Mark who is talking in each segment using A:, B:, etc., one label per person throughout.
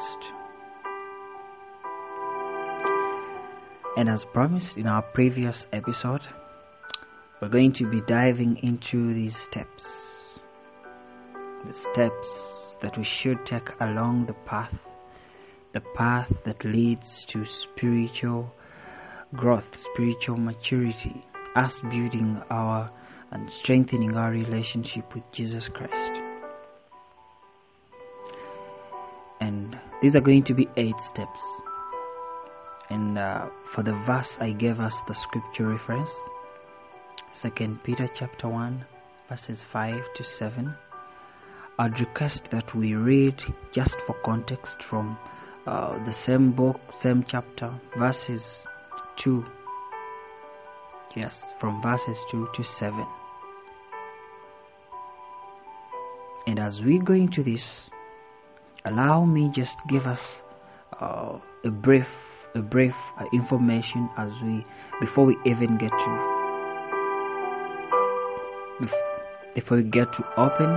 A: podcast. And as promised in our previous episode, we're going to be diving into these steps. The steps that we should take along the path, the path that leads to spiritual growth, spiritual maturity, us building our and strengthening our relationship with Jesus Christ. These are going to be eight steps. And uh, for the verse, I gave us the scripture reference, Second Peter chapter one, verses five to seven. I'd request that we read just for context from uh, the same book, same chapter, verses two. Yes, from verses two to seven. And as we go into this, allow me just give us uh, a brief, a brief uh, information as we before we even get to before we get to open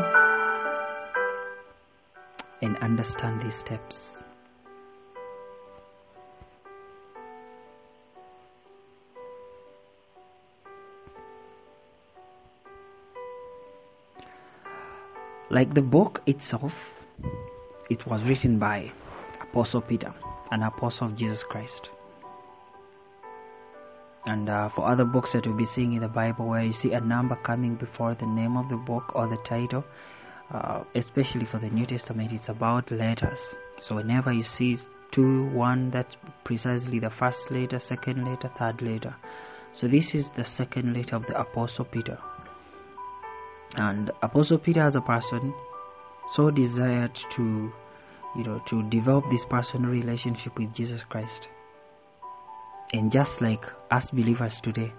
A: and understand these steps. Like the book itself, it was written by Apostle Peter, an apostle of Jesus Christ. And uh, for other books that you'll be seeing in the Bible, where you see a number coming before the name of the book or the title, uh, especially for the New Testament, it's about letters. So whenever you see two, one, that's precisely the first letter, second letter, third letter. So this is the second letter of the Apostle Peter. And Apostle Peter, as a person, so desired to, you know, to develop this personal relationship with Jesus Christ. And just like us believers today,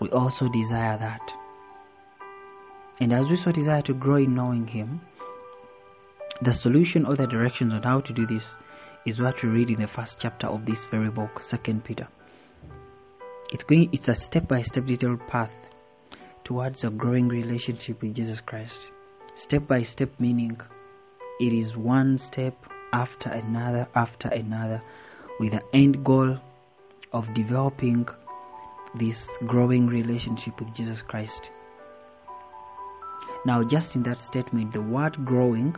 A: we also desire that. And as we so desire to grow in knowing Him, the solution or the directions on how to do this is what we read in the first chapter of this very book, Second Peter. It's going. It's a step-by-step detailed path towards a growing relationship with Jesus Christ. Step by step meaning it is one step after another after another with the end goal of developing this growing relationship with Jesus Christ. Now, just in that statement, the word growing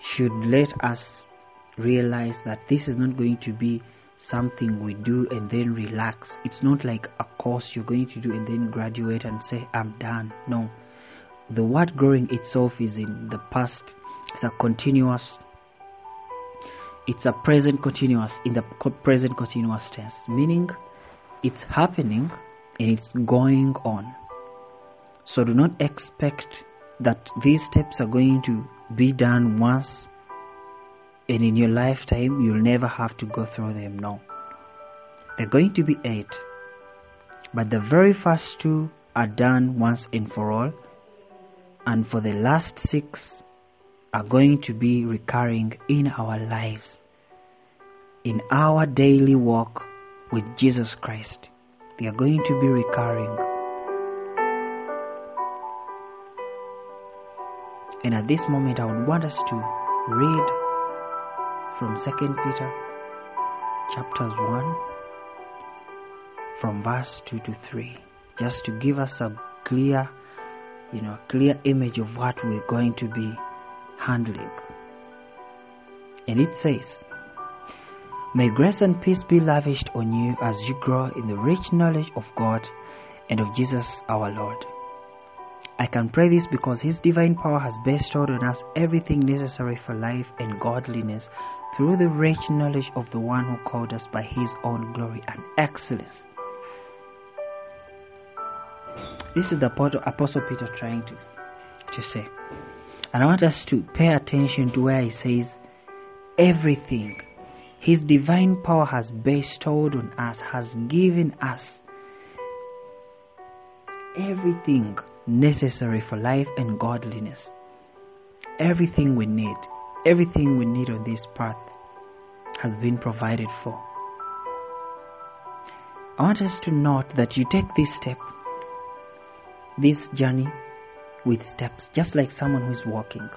A: should let us realize that this is not going to be something we do and then relax. It's not like a course you're going to do and then graduate and say, I'm done. No. The word growing itself is in the past, it's a continuous, it's a present continuous, in the present continuous tense, meaning it's happening and it's going on. So do not expect that these steps are going to be done once and in your lifetime you'll never have to go through them. No. They're going to be eight. But the very first two are done once and for all, and for the last six are going to be recurring in our lives, in our daily walk with Jesus Christ. They are going to be recurring. And at this moment, I would want us to read from 2 Peter chapters 1 from verse 2 to 3 just to give us a clear you know clear image of what we're going to be handling and it says may grace and peace be lavished on you as you grow in the rich knowledge of God and of Jesus our Lord I can pray this because His divine power has bestowed on us everything necessary for life and godliness through the rich knowledge of the one who called us by His own glory and excellence. This is the Apostle Peter trying to, to say. And I want us to pay attention to where he says, everything His divine power has bestowed on us, has given us everything necessary for life and godliness. Everything we need, everything we need on this path has been provided for. I want us to note that you take this step, this journey with steps, just like someone who is walking.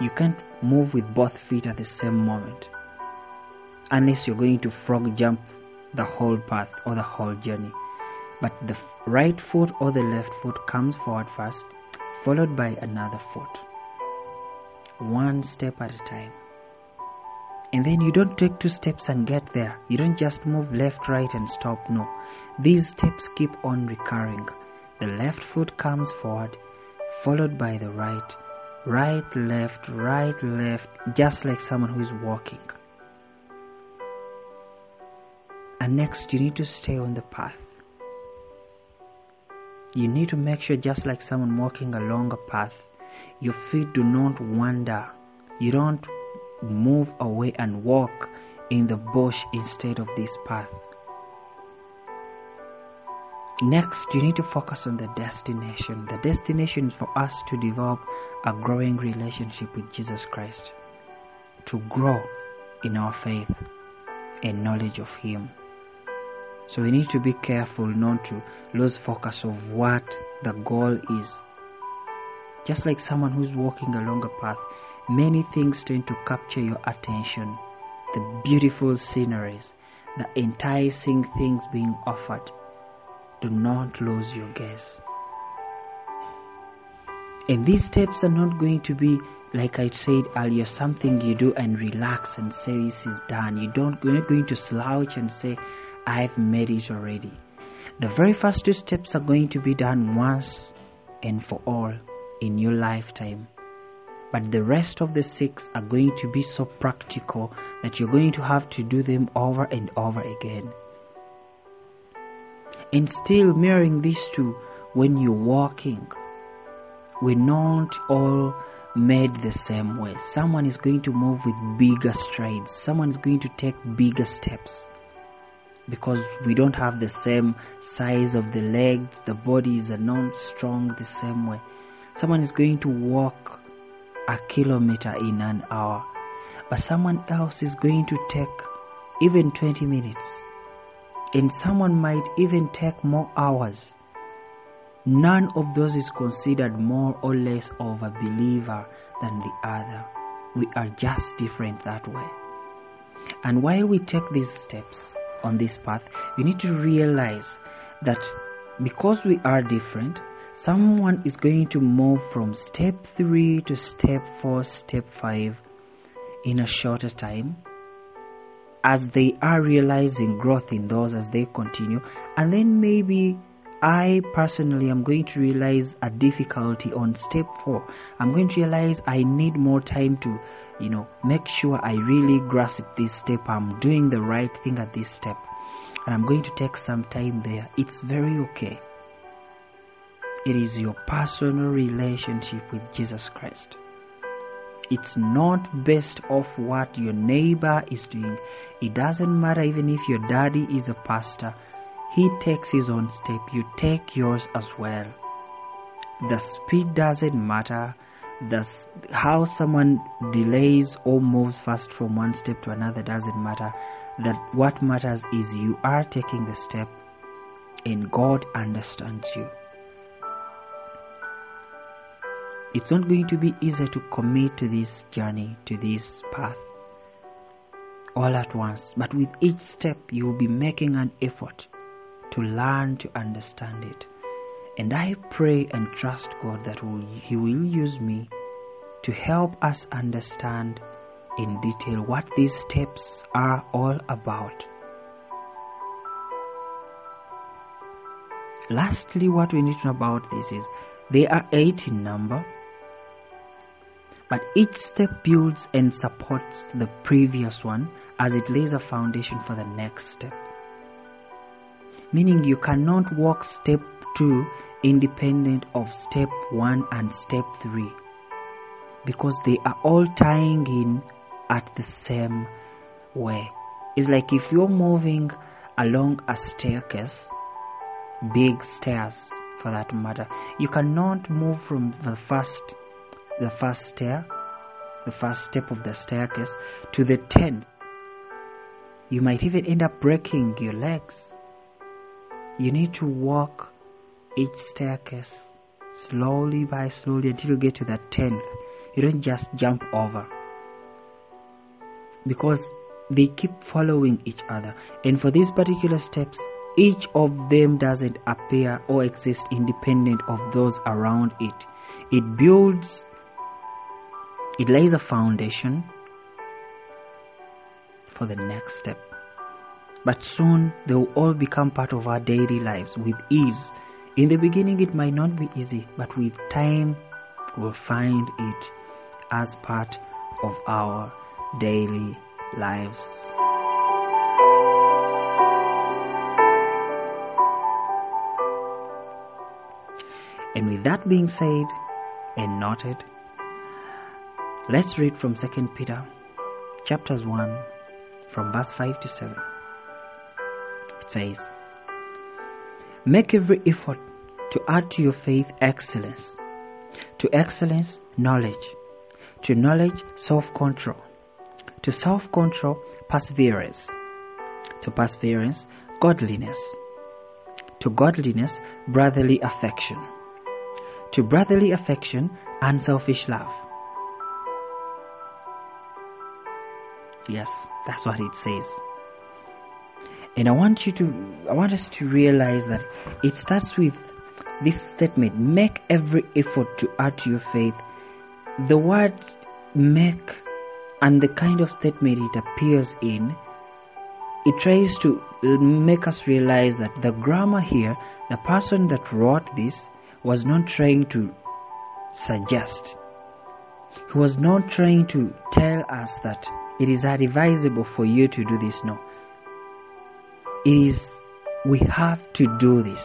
A: You can't move with both feet at the same moment unless you're going to frog jump the whole path or the whole journey. But the right foot or the left foot comes forward first, followed by another foot. One step at a time. And then you don't take two steps and get there. You don't just move left, right, and stop. No. These steps keep on recurring. The left foot comes forward, followed by the right. Right, left, right, left, just like someone who is walking. And next, you need to stay on the path. You need to make sure, just like someone walking along a path, your feet do not wander. You don't move away and walk in the bush instead of this path. Next, you need to focus on the destination. The destination is for us to develop a growing relationship with Jesus Christ, to grow in our faith and knowledge of Him. So we need to be careful not to lose focus of what the goal is. Just like someone who's walking along a path, many things tend to capture your attention. The beautiful sceneries, the enticing things being offered. Do not lose your gaze. And these steps are not going to be, like I said earlier, something you do and relax and say this is done. You don't, you're not going to slouch and say, I've made it already. The very first two steps are going to be done once and for all in your lifetime. But the rest of the six are going to be so practical that you're going to have to do them over and over again. And still mirroring these two, when you're walking, we're not all made the same way. Someone is going to move with bigger strides, someone is going to take bigger steps. Because we don't have the same size of the legs, the bodies are not strong the same way. Someone is going to walk a kilometer in an hour, but someone else is going to take even 20 minutes, and someone might even take more hours. None of those is considered more or less of a believer than the other. We are just different that way. And while we take these steps, on this path, we need to realize that because we are different, someone is going to move from step 3 to step 4, step 5 in a shorter time as they are realizing growth in those as they continue, and then maybe I personally am going to realize a difficulty on step four. I'm going to realize I need more time to, you know, make sure I really grasp this step. I'm doing the right thing at this step. And I'm going to take some time there. It's very okay. It is your personal relationship with Jesus Christ. It's not based off what your neighbor is doing. It doesn't matter even if your daddy is a pastor he takes his own step, you take yours as well. The speed doesn't matter. The, how someone delays or moves fast from one step to another doesn't matter. That what matters is you are taking the step and God understands you. It's not going to be easy to commit to this journey, to this path all at once, but with each step you will be making an effort to learn to understand it. And I pray and trust God that He will use me to help us understand in detail what these steps are all about. Lastly, what we need to know about this is they are eight in number, but each step builds and supports the previous one as it lays a foundation for the next step meaning you cannot walk step 2 independent of step 1 and step 3 because they are all tying in at the same way. It's like if you're moving along a staircase, big stairs for that matter, you cannot move from the first the first stair, the first step of the staircase to the tenth. You might even end up breaking your legs you need to walk each staircase slowly by slowly until you get to the tenth. you don't just jump over because they keep following each other. And for these particular steps, each of them doesn't appear or exist independent of those around it. It builds, it lays a foundation for the next step. But soon they will all become part of our daily lives with ease. In the beginning, it might not be easy, but with time, we'll find it as part of our daily lives. And with that being said and noted, let's read from 2 Peter chapters 1 from verse 5 to 7. It says, Make every effort to add to your faith excellence, to excellence, knowledge, to knowledge, self control, to self control, perseverance, to perseverance, godliness, to godliness, brotherly affection, to brotherly affection, unselfish love. Yes, that's what it says. And I want you to, I want us to realize that it starts with this statement make every effort to add to your faith. The word make and the kind of statement it appears in, it tries to make us realize that the grammar here, the person that wrote this, was not trying to suggest. He was not trying to tell us that it is advisable for you to do this. No. It is, we have to do this.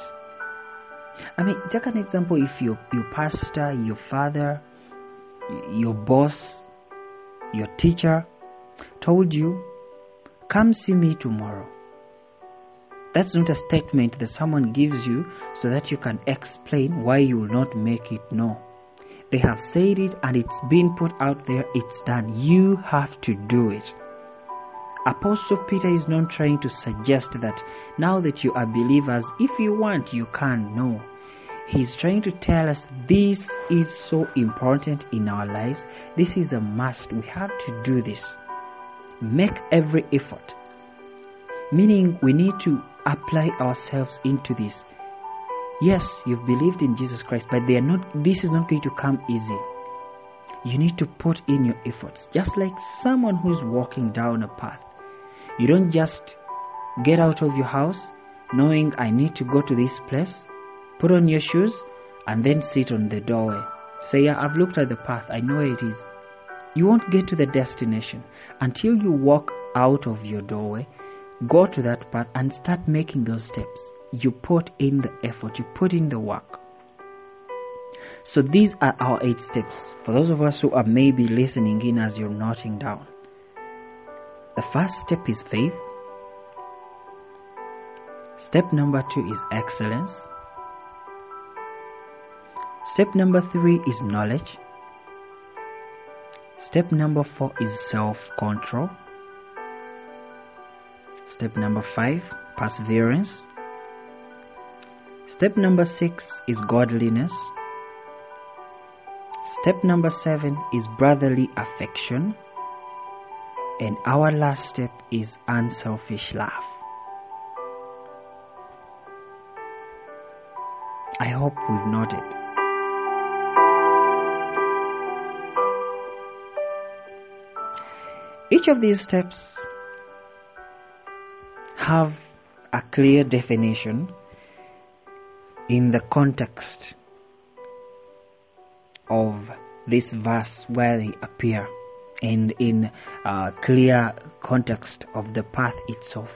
A: I mean, take an example if your, your pastor, your father, your boss, your teacher told you, come see me tomorrow. That's not a statement that someone gives you so that you can explain why you will not make it. No. They have said it and it's been put out there, it's done. You have to do it. Apostle Peter is not trying to suggest that now that you are believers, if you want, you can. No. He's trying to tell us this is so important in our lives. This is a must. We have to do this. Make every effort. Meaning, we need to apply ourselves into this. Yes, you've believed in Jesus Christ, but they are not, this is not going to come easy. You need to put in your efforts, just like someone who's walking down a path. You don't just get out of your house knowing I need to go to this place, put on your shoes, and then sit on the doorway. Say, yeah, I've looked at the path, I know where it is. You won't get to the destination until you walk out of your doorway, go to that path, and start making those steps. You put in the effort, you put in the work. So these are our eight steps for those of us who are maybe listening in as you're noting down. The first step is faith. Step number two is excellence. Step number three is knowledge. Step number four is self control. Step number five, perseverance. Step number six is godliness. Step number seven is brotherly affection. And our last step is unselfish love. I hope we've noted. Each of these steps have a clear definition in the context of this verse where they appear and in a clear context of the path itself.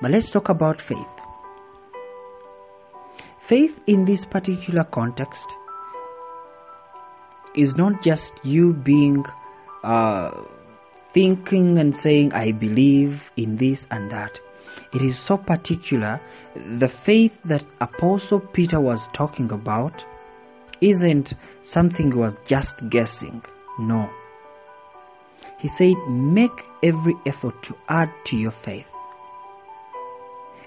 A: But let's talk about faith. Faith in this particular context is not just you being uh, thinking and saying, I believe in this and that. It is so particular. The faith that Apostle Peter was talking about isn't something he was just guessing. No. He said, make every effort to add to your faith.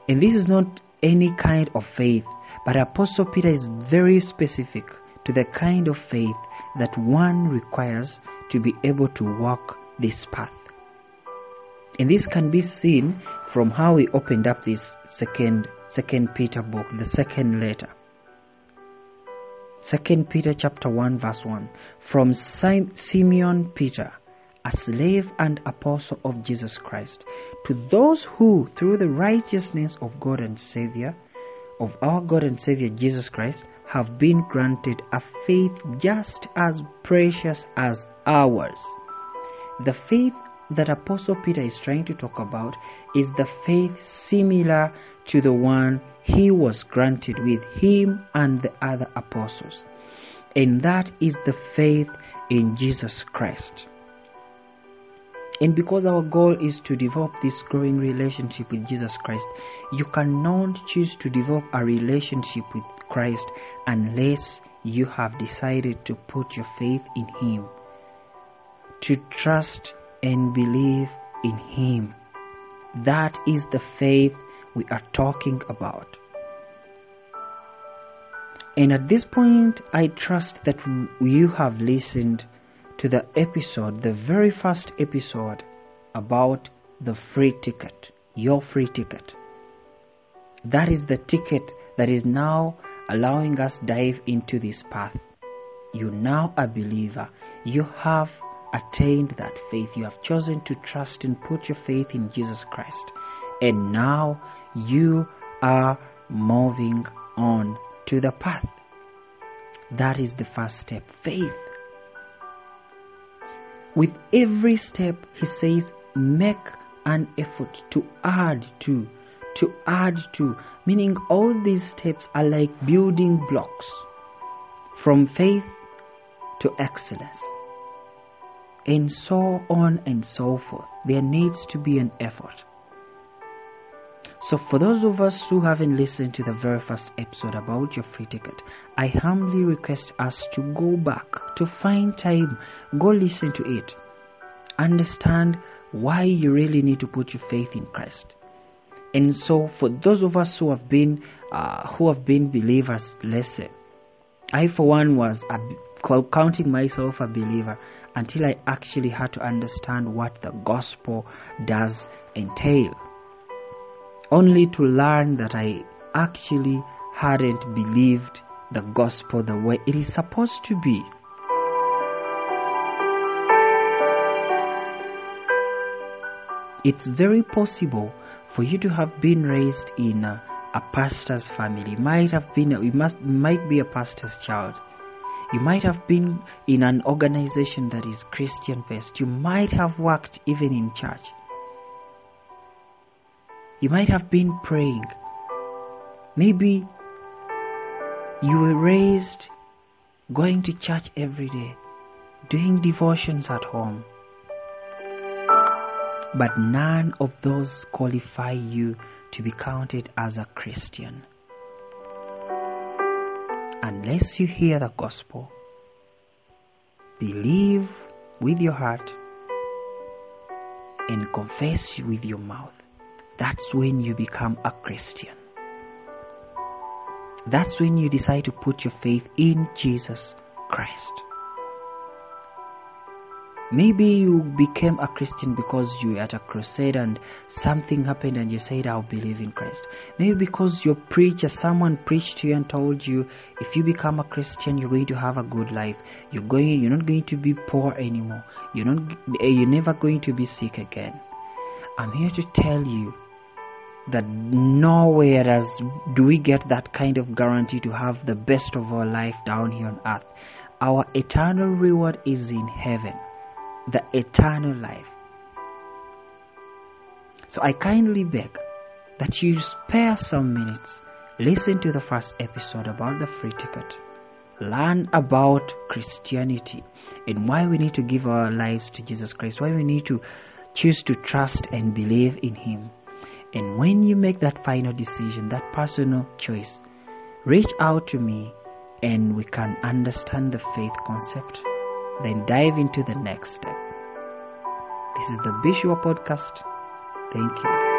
A: And this is not any kind of faith, but Apostle Peter is very specific to the kind of faith that one requires to be able to walk this path. And this can be seen from how we opened up this second second Peter book, the second letter. Second Peter chapter 1 verse 1 from Simeon Peter a slave and apostle of Jesus Christ to those who through the righteousness of God and Savior of our God and Savior Jesus Christ have been granted a faith just as precious as ours. The faith that Apostle Peter is trying to talk about is the faith similar to the one he was granted with him and the other apostles. And that is the faith in Jesus Christ. And because our goal is to develop this growing relationship with Jesus Christ, you cannot choose to develop a relationship with Christ unless you have decided to put your faith in Him, to trust and believe in Him. That is the faith we are talking about. And at this point, I trust that you have listened to the episode, the very first episode about the free ticket, your free ticket. That is the ticket that is now allowing us dive into this path. You now a believer. You have attained that faith. You have chosen to trust and put your faith in Jesus Christ. And now you are moving on to the path. That is the first step faith. With every step, he says, make an effort to add to, to add to, meaning all these steps are like building blocks from faith to excellence and so on and so forth. There needs to be an effort. So, for those of us who haven't listened to the very first episode about your free ticket, I humbly request us to go back, to find time, go listen to it. Understand why you really need to put your faith in Christ. And so, for those of us who have been uh, who have been believers, listen. I, for one, was a, counting myself a believer until I actually had to understand what the gospel does entail only to learn that I actually hadn't believed the gospel the way it is supposed to be. It's very possible for you to have been raised in a, a pastor's family. Might have been, you must might be a pastor's child. You might have been in an organization that is Christian based. You might have worked even in church. You might have been praying. Maybe you were raised going to church every day, doing devotions at home. But none of those qualify you to be counted as a Christian. Unless you hear the gospel, believe with your heart, and confess with your mouth that's when you become a Christian. That's when you decide to put your faith in Jesus Christ. Maybe you became a Christian because you were at a crusade and something happened and you said, I'll believe in Christ. Maybe because your preacher, someone preached to you and told you, if you become a Christian, you're going to have a good life. You're going, you're not going to be poor anymore. You're not, you're never going to be sick again. I'm here to tell you that nowhere as do we get that kind of guarantee to have the best of our life down here on earth. Our eternal reward is in heaven, the eternal life. So I kindly beg that you spare some minutes, listen to the first episode about the free ticket, learn about Christianity and why we need to give our lives to Jesus Christ, why we need to choose to trust and believe in Him. And when you make that final decision, that personal choice, reach out to me and we can understand the faith concept. Then dive into the next step. This is the Bishop Podcast. Thank you.